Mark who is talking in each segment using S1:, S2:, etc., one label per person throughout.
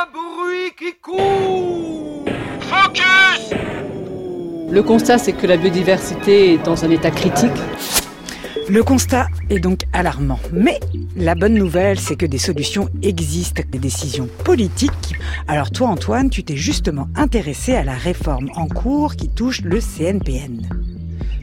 S1: un bruit qui court
S2: Focus
S3: Le constat, c'est que la biodiversité est dans un état critique.
S4: Le constat est donc alarmant. Mais la bonne nouvelle, c'est que des solutions existent, des décisions politiques. Alors toi, Antoine, tu t'es justement intéressé à la réforme en cours qui touche le CNPN.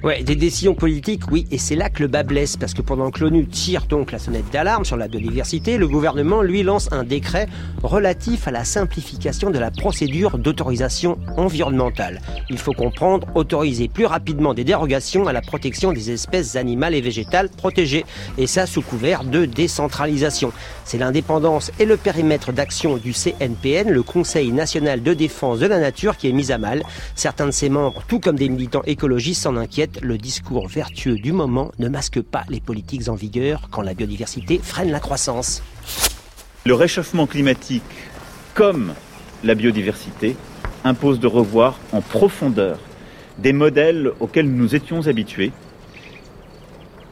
S5: Ouais, des décisions politiques, oui, et c'est là que le bas blesse, parce que pendant que l'ONU tire donc la sonnette d'alarme sur la biodiversité, le gouvernement, lui, lance un décret relatif à la simplification de la procédure d'autorisation environnementale. Il faut comprendre, autoriser plus rapidement des dérogations à la protection des espèces animales et végétales protégées, et ça sous couvert de décentralisation. C'est l'indépendance et le périmètre d'action du CNPN, le Conseil national de défense de la nature, qui est mis à mal. Certains de ses membres, tout comme des militants écologistes, s'en inquiètent le discours vertueux du moment ne masque pas les politiques en vigueur quand la biodiversité freine la croissance.
S6: Le réchauffement climatique, comme la biodiversité, impose de revoir en profondeur des modèles auxquels nous étions habitués,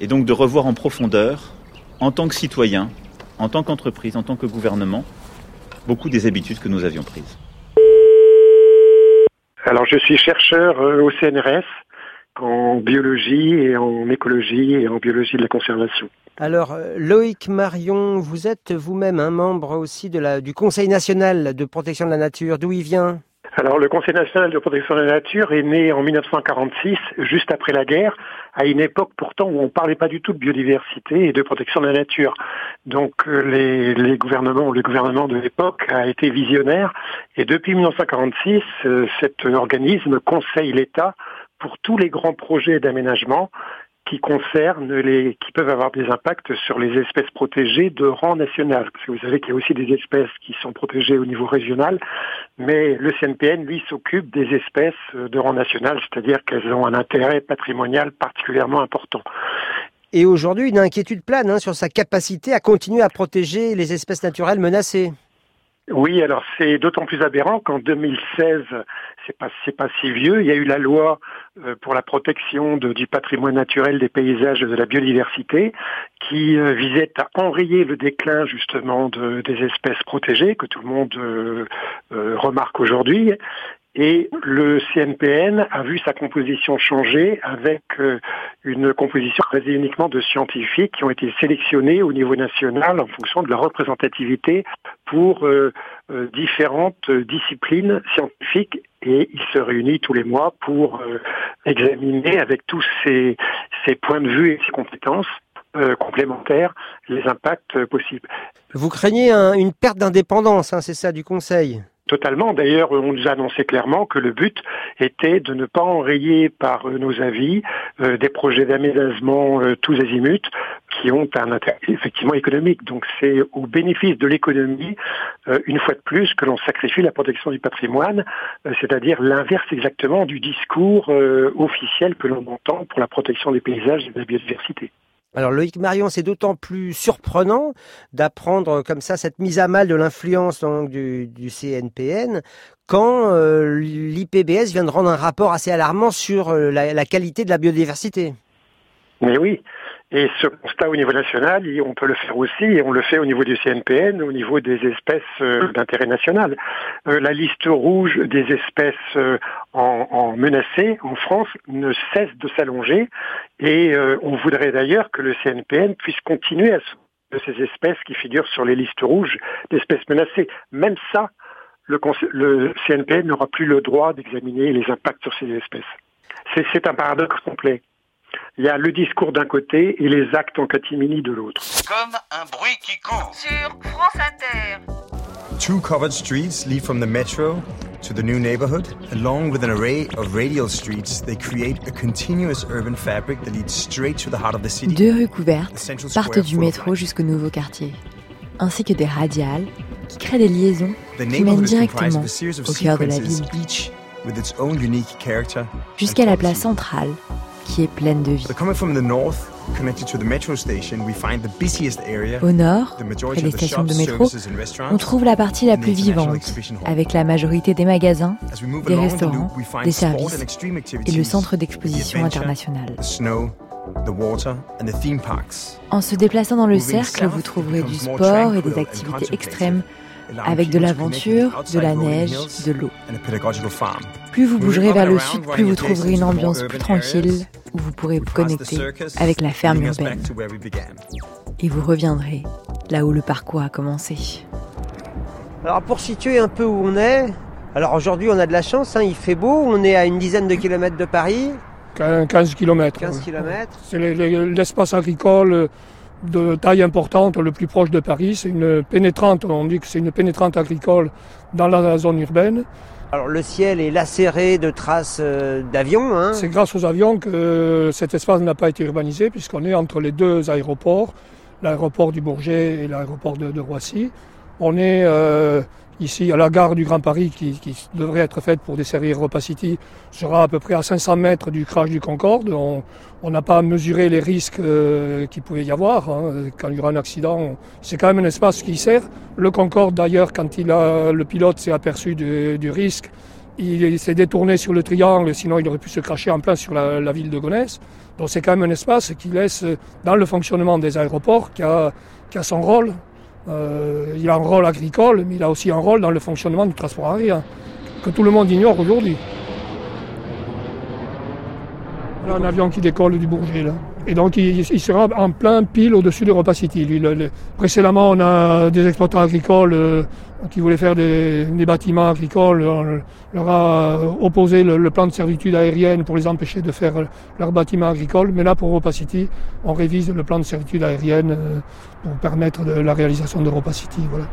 S6: et donc de revoir en profondeur, en tant que citoyen, en tant qu'entreprise, en tant que gouvernement, beaucoup des habitudes que nous avions prises.
S7: Alors je suis chercheur euh, au CNRS en biologie et en écologie et en biologie de la conservation.
S5: Alors, euh, Loïc Marion, vous êtes vous-même un membre aussi de la, du Conseil national de protection de la nature. D'où il vient?
S7: Alors le Conseil national de protection de la nature est né en 1946, juste après la guerre, à une époque pourtant où on ne parlait pas du tout de biodiversité et de protection de la nature. Donc euh, les, les gouvernements, le gouvernement de l'époque a été visionnaire et depuis 1946, euh, cet organisme conseille l'État pour tous les grands projets d'aménagement qui concernent les, qui peuvent avoir des impacts sur les espèces protégées de rang national. Parce que vous savez qu'il y a aussi des espèces qui sont protégées au niveau régional, mais le CNPN, lui, s'occupe des espèces de rang national, c'est-à-dire qu'elles ont un intérêt patrimonial particulièrement important.
S5: Et aujourd'hui, une inquiétude plane hein, sur sa capacité à continuer à protéger les espèces naturelles menacées.
S7: Oui, alors c'est d'autant plus aberrant qu'en 2016, c'est pas c'est pas si vieux, il y a eu la loi euh, pour la protection du patrimoine naturel, des paysages et de la biodiversité, qui euh, visait à enrayer le déclin justement des espèces protégées que tout le monde euh, remarque aujourd'hui et le CNPN a vu sa composition changer avec euh, une composition basée uniquement de scientifiques qui ont été sélectionnés au niveau national en fonction de leur représentativité pour euh, euh, différentes disciplines scientifiques et il se réunit tous les mois pour examiner avec tous ces, points de vue et ces compétences complémentaires les impacts possibles.
S5: Vous craignez une perte d'indépendance, hein, c'est ça, du Conseil?
S7: Totalement. D'ailleurs, on nous a annoncé clairement que le but était de ne pas enrayer par euh, nos avis euh, des projets d'aménagement euh, tous azimuts qui ont un intérêt effectivement économique. Donc c'est au bénéfice de l'économie, une fois de plus, que l'on sacrifie la protection du patrimoine, c'est-à-dire l'inverse exactement du discours officiel que l'on entend pour la protection des paysages et de la biodiversité.
S5: Alors Loïc Marion, c'est d'autant plus surprenant d'apprendre comme ça cette mise à mal de l'influence du, CNPN quand euh, l'IPBS vient de rendre un rapport assez alarmant sur euh, la qualité de la biodiversité.
S7: Mais oui, et ce constat au niveau national, on peut le faire aussi, et on le fait au niveau du CNPN, au niveau des espèces euh, d'intérêt national. Euh, la liste rouge des espèces euh, en, menacées en France ne cesse de s'allonger, et on voudrait d'ailleurs que le CNPN puisse continuer à de ces espèces qui figurent sur les listes rouges d'espèces menacées. Même ça, le, le CNPN n'aura plus le droit d'examiner les impacts sur ces espèces. C'est un paradoxe complet. Il y a le discours d'un côté et les actes en catimini de l'autre.
S2: Comme un bruit qui court.
S8: Sur France Inter.
S9: Two covered streets lead from the metro to the new neighborhood. Along with an array of radial streets, they create a continuous urban fabric that leads straight to the heart of the city.
S10: Deux rues couvertes partent du métro jusqu'au nouveau quartier, ainsi que des radiales qui créent des liaisons qui mènent directement au cœur de la ville, jusqu'à la place centrale qui est pleine de vie. Au nord, près des stations de métro, on trouve la partie la plus vivante, avec la majorité des magasins, des restaurants, des services et le centre d'exposition international. En se déplaçant dans le cercle, vous trouverez du sport et des activités extrêmes avec de l'aventure, de la neige, de l'eau. Plus vous bougerez vers le sud, plus vous trouverez une ambiance plus tranquille où vous pourrez vous connecter avec la ferme urbaine. Et vous reviendrez là où le parcours a commencé.
S5: Alors pour situer un peu où on est, alors aujourd'hui on a de la chance, hein, il fait beau, on est à une dizaine de kilomètres de Paris.
S11: 15 km.
S5: 15 km.
S11: C'est l'espace agricole de taille importante, le plus proche de Paris. C'est une pénétrante, on dit que c'est une pénétrante agricole dans la zone urbaine.
S5: Alors le ciel est lacéré de traces euh, d'avions. Hein.
S11: C'est grâce aux avions que cet espace n'a pas été urbanisé, puisqu'on est entre les deux aéroports, l'aéroport du Bourget et l'aéroport de, Roissy. On est euh, ici à la gare du Grand Paris qui, devrait être faite pour desservir Europa City sera à peu près à 500 mètres du crash du Concorde. On n'a pas mesuré les risques euh, qu'il pouvait y avoir. Hein. Quand il y aura un accident, c'est quand même un espace qui sert. Le Concorde d'ailleurs, quand il a, le pilote s'est aperçu du, risque, il, s'est détourné sur le triangle, sinon il aurait pu se cracher en plein sur la, ville de Gonesse. Donc c'est quand même un espace qui laisse, dans le fonctionnement des aéroports, qui a son rôle euh, il a un rôle agricole, mais il a aussi un rôle dans le fonctionnement du transport aérien, que tout le monde ignore aujourd'hui. un avion qui décolle du Bourget, là. Et donc, il, sera en plein pile au-dessus d'Europa City. précédemment, on a des exploitants agricoles euh, qui voulaient faire des, bâtiments agricoles. On leur a opposé le, plan de servitude aérienne pour les empêcher de faire leurs bâtiments agricoles. Mais là, pour Europa City, on révise le plan de servitude aérienne euh, pour permettre la réalisation d'Europa City. Voilà.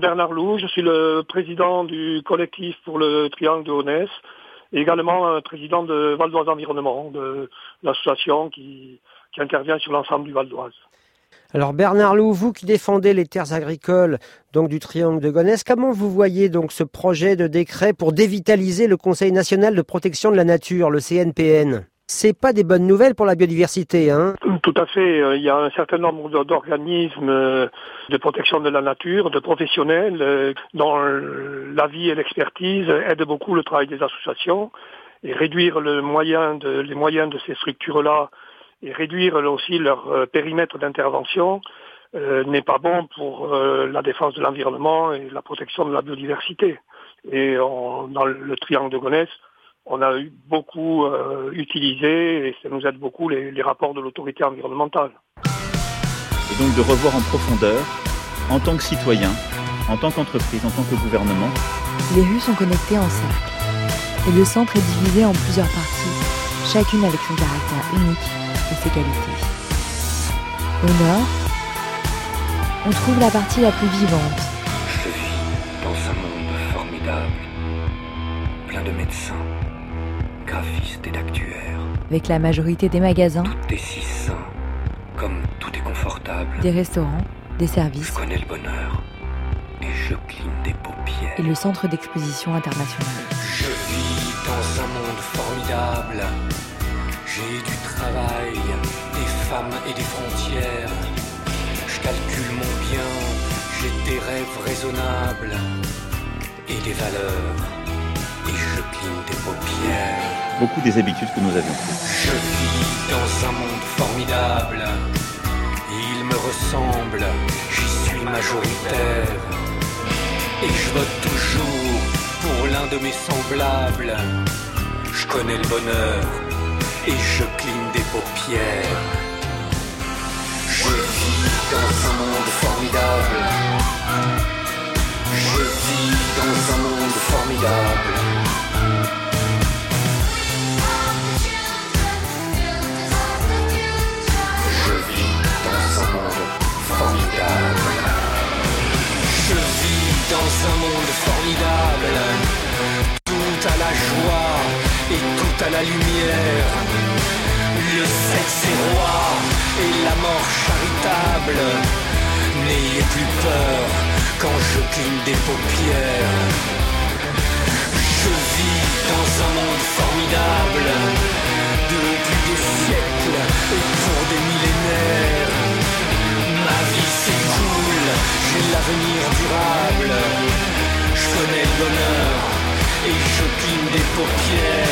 S7: Bernard Lou, je suis le président du collectif pour le Triangle de Honès et également président de Val d'Oise Environnement, de l'association qui, intervient sur l'ensemble du Val d'Oise.
S5: Alors Bernard Lou, vous qui défendez les terres agricoles donc du Triangle de Gonesse, comment vous voyez donc ce projet de décret pour dévitaliser le Conseil national de protection de la nature, le CNPN c'est pas des bonnes nouvelles pour la biodiversité, hein
S7: Tout à fait. Euh, il y a un certain nombre d'organismes euh, de protection de la nature, de professionnels, euh, dont l'avis et l'expertise aident beaucoup le travail des associations. Et réduire les moyens de ces structures-là et réduire aussi leur périmètre d'intervention n'est pas bon pour la défense de l'environnement et la protection de la biodiversité. Et dans le triangle de Gonesse, on a eu beaucoup euh, utilisé et ça nous aide beaucoup les, rapports de l'autorité environnementale.
S6: Et donc de revoir en profondeur, en tant que citoyen, en tant qu'entreprise, en tant que gouvernement.
S10: Les rues sont connectées en cercle et le centre est divisé en plusieurs parties, chacune avec son caractère unique et ses qualités. Au nord, on trouve la partie la plus vivante.
S12: Je vis dans un monde formidable, plein de médecins graphiste et d'actuaire.
S10: Avec la majorité des magasins.
S12: Tout est si sain, comme tout est confortable.
S10: Des restaurants, des services.
S12: Je connais le bonheur et je cligne des paupières.
S10: Et le centre d'exposition international.
S12: Je vis dans un monde formidable. J'ai du travail, des femmes et des frontières. Je calcule mon bien, j'ai des rêves raisonnables et des valeurs je cligne des paupières.
S6: Beaucoup des habitudes que nous avions
S12: Je vis dans un monde formidable. Il me ressemble, j'y suis majoritaire. Et je vote toujours pour l'un de mes semblables. Je connais le bonheur et je cligne des paupières. Je vis dans un monde formidable. Je vis dans un monde formidable. Formidable. Tout à la joie et tout à la lumière. Le sexe est roi et la mort charitable. N'ayez plus peur quand je cligne des paupières. Je vis dans un monde formidable, depuis des siècles et pour des millénaires. Ma vie s'écoule, j'ai l'avenir durable. Je connais le bonheur et je cligne des paupières.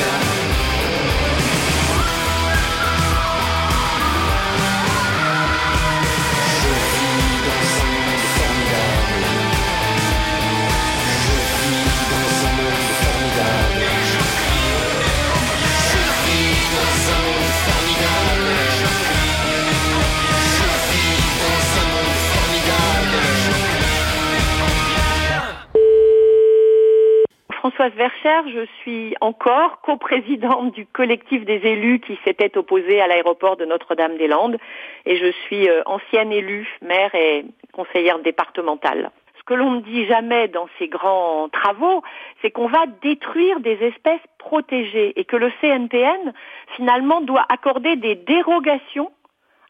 S13: Je suis encore coprésidente du collectif des élus qui s'était opposé à l'aéroport de Notre-Dame-des-Landes et je suis euh, ancienne élue, maire et conseillère départementale. Ce que l'on ne dit jamais dans ces grands travaux, c'est qu'on va détruire des espèces protégées et que le CNPN finalement doit accorder des dérogations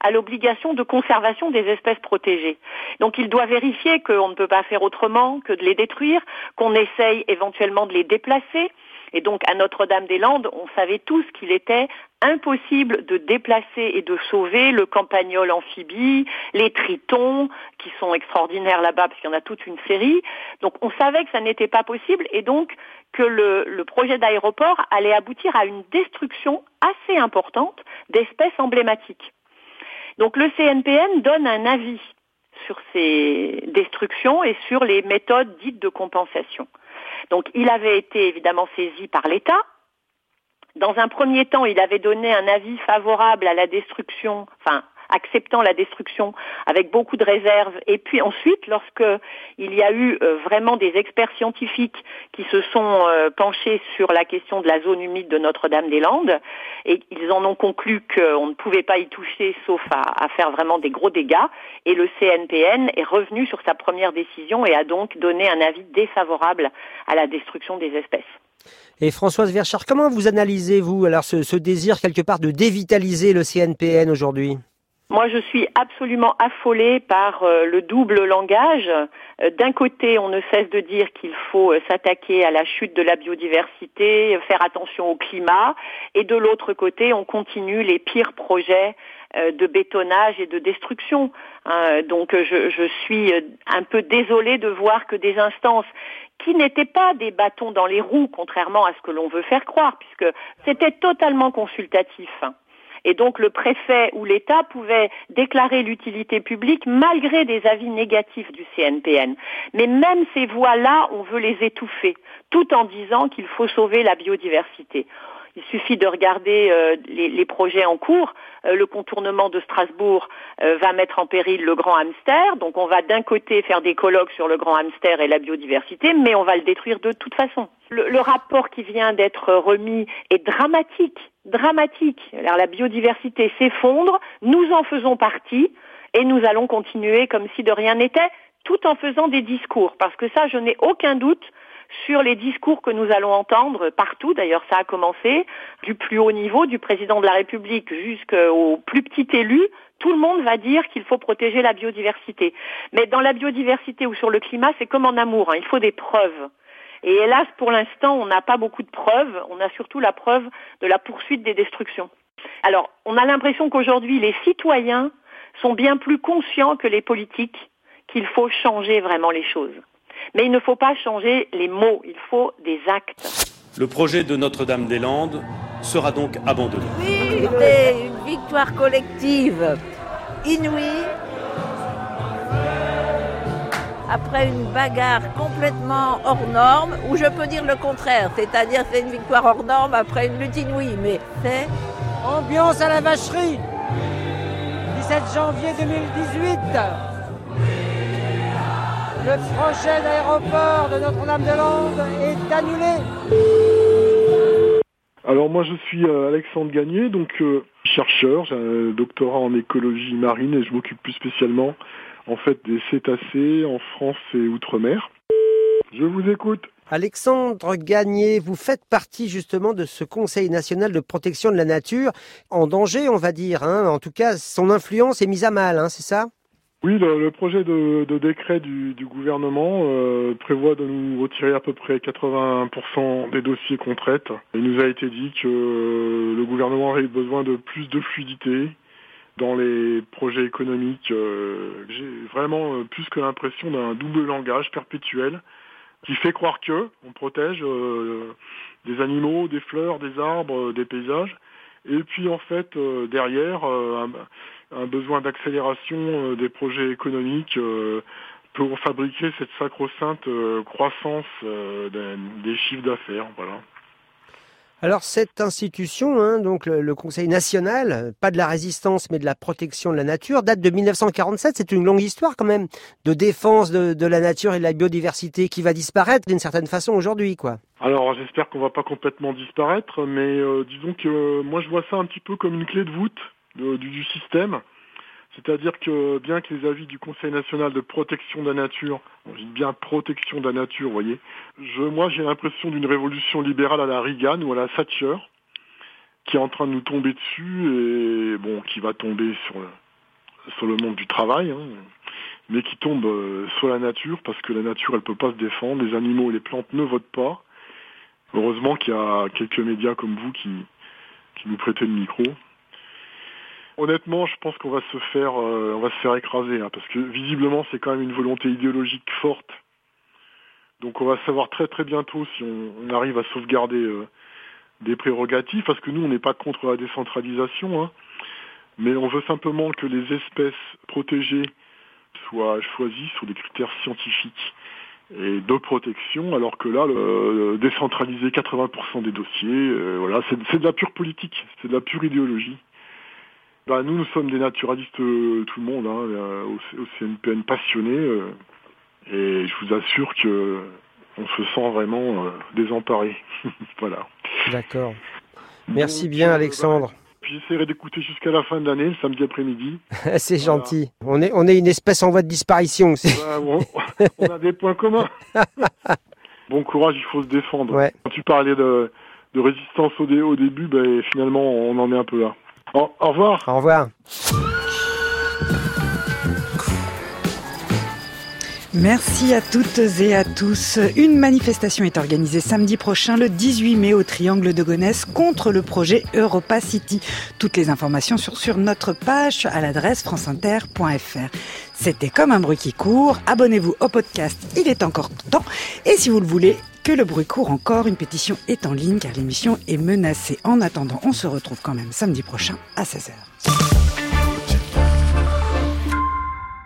S13: à l'obligation de conservation des espèces protégées. Donc il doit vérifier qu'on ne peut pas faire autrement que de les détruire, qu'on essaye éventuellement de les déplacer. Et donc à Notre-Dame-des-Landes, on savait tous qu'il était impossible de déplacer et de sauver le campagnol amphibie, les tritons, qui sont extraordinaires là-bas, parce qu'il y en a toute une série. Donc on savait que ça n'était pas possible et donc que le, le projet d'aéroport allait aboutir à une destruction assez importante d'espèces emblématiques. Donc le CNPN donne un avis sur ces destructions et sur les méthodes dites de compensation. Donc il avait été évidemment saisi par l'État. Dans un premier temps, il avait donné un avis favorable à la destruction, enfin acceptant la destruction avec beaucoup de réserves. Et puis ensuite, lorsque il y a eu euh, vraiment des experts scientifiques qui se sont euh, penchés sur la question de la zone humide de Notre-Dame-des-Landes, et ils en ont conclu qu'on ne pouvait pas y toucher sauf à, faire vraiment des gros dégâts. Et le CNPN est revenu sur sa première décision et a donc donné un avis défavorable à la destruction des espèces.
S5: Et Françoise Verchard, comment vous analysez-vous alors ce, désir quelque part de dévitaliser le CNPN aujourd'hui?
S13: Moi, je suis absolument affolée par euh, le double langage. Euh, d'un côté, on ne cesse de dire qu'il faut euh, s'attaquer à la chute de la biodiversité, faire attention au climat, et de l'autre côté, on continue les pires projets de bétonnage et de destruction. Hein. donc, je, je suis un peu désolée de voir que des instances qui n'étaient pas des bâtons dans les roues, contrairement à ce que l'on veut faire croire, puisque c'était totalement consultatif. Et donc le préfet ou l'État pouvait déclarer l'utilité publique malgré des avis négatifs du CNPN. Mais même ces voix-là, on veut les étouffer, tout en disant qu'il faut sauver la biodiversité. Il suffit de regarder euh, les, projets en cours. Euh, le contournement de Strasbourg euh, va mettre en péril le grand hamster. Donc on va d'un côté faire des colloques sur le grand hamster et la biodiversité, mais on va le détruire de toute façon. Le, le rapport qui vient d'être remis est dramatique, dramatique. La biodiversité s'effondre, nous en faisons partie et nous allons continuer comme si de rien n'était, tout en faisant des discours. Parce que ça, je n'ai aucun doute sur les discours que nous allons entendre partout, d'ailleurs ça a commencé, du plus haut niveau, du président de la République jusqu'au plus petit élu, tout le monde va dire qu'il faut protéger la biodiversité. Mais dans la biodiversité ou sur le climat, c'est comme en amour, hein, il faut des preuves. Et hélas, pour l'instant, on n'a pas beaucoup de preuves, on a surtout la preuve de la poursuite des destructions. Alors, on a l'impression qu'aujourd'hui, les citoyens sont bien plus conscients que les politiques qu'il faut changer vraiment les choses. Mais il ne faut pas changer les mots, il faut des actes.
S14: Le projet de Notre-Dame-des-Landes sera donc abandonné.
S15: Oui, c'était une victoire collective inouïe. Après une bagarre complètement hors norme, ou je peux dire le contraire, c'est-à-dire c'est une victoire hors norme après une lutte inouïe, mais c'est...
S16: Ambiance à la vacherie 17 janvier 2018 le projet d'aéroport de Notre-Dame-de-Lande est annulé.
S17: Alors moi je suis euh, Alexandre Gagné, donc euh, chercheur, j'ai un doctorat en écologie marine et je m'occupe plus spécialement en fait des cétacés en France et outre-mer. Je vous écoute.
S5: Alexandre Gagné, vous faites partie justement de ce Conseil national de protection de la nature en danger, on va dire. Hein. En tout cas, son influence est mise à mal, hein, c'est ça?
S17: Oui, le, projet de, décret du, gouvernement euh, prévoit de nous retirer à peu près 80% des dossiers qu'on traite. Il nous a été dit que euh, le gouvernement avait besoin de plus de fluidité dans les projets économiques. Euh, j'ai vraiment plus que l'impression d'un double langage perpétuel qui fait croire que on protège des animaux, des fleurs, des arbres, des paysages. Et puis en fait, derrière, un besoin d'accélération euh, des projets économiques euh, pour fabriquer cette sacro-sainte euh, croissance des chiffres d'affaires. Voilà.
S5: Alors cette institution, hein, donc le, Conseil national, pas de la résistance mais de la protection de la nature, date de 1947. C'est une longue histoire quand même de défense de, la nature et de la biodiversité qui va disparaître d'une certaine façon aujourd'hui, quoi.
S17: alors j'espère qu'on va pas complètement disparaître, mais disons que moi je vois ça un petit peu comme une clé de voûte du, système. C'est-à-dire que bien que les avis du Conseil national de protection de la nature, je dis bien protection de la nature, vous voyez, je, moi j'ai l'impression d'une révolution libérale à la Reagan ou à la Thatcher, qui est en train de nous tomber dessus et bon, qui va tomber sur le, sur le monde du travail, hein, mais qui tombe euh, sur la nature parce que la nature elle peut pas se défendre, les animaux et les plantes ne votent pas. Heureusement qu'il y a quelques médias comme vous qui, qui nous prêtez le micro. Honnêtement, je pense qu'on va se faire, euh, on va se faire écraser, hein, parce que visiblement, c'est quand même une volonté idéologique forte. Donc, on va savoir très très bientôt si on, arrive à sauvegarder euh, des prérogatives, parce que nous, on n'est pas contre la décentralisation, hein, mais on veut simplement que les espèces protégées soient choisies sur des critères scientifiques et de protection, alors que là, le, décentraliser 80% des dossiers, euh, voilà, c'est de la pure politique, c'est de la pure idéologie. Bah, nous, nous sommes des naturalistes, euh, tout le monde, hein, euh, au, CNPN passionnés, euh, et je vous assure que on se sent vraiment désemparé. voilà.
S5: D'accord. Merci bien, Alexandre. Bah,
S17: puis j'essaierai d'écouter jusqu'à la fin de l'année, le samedi après-midi.
S5: C'est gentil. On est, on est une espèce en voie de disparition.
S17: Bah, on a des points communs. bon courage, il faut se défendre. Quand tu parlais de, de résistance au, au début, ben, finalement, on en est un peu là. Au, revoir.
S5: Au revoir.
S4: Merci à toutes et à tous. Une manifestation est organisée samedi prochain, le 18 mai, au Triangle de Gonesse, contre le projet Europa City. Toutes les informations sur, sur notre page à l'adresse franceinter.fr. C'était comme un bruit qui court. Abonnez-vous au podcast, il est encore temps. Et si vous le voulez, que le bruit court encore, une pétition est en ligne car l'émission est menacée. En attendant, on se retrouve quand même samedi prochain à 16h.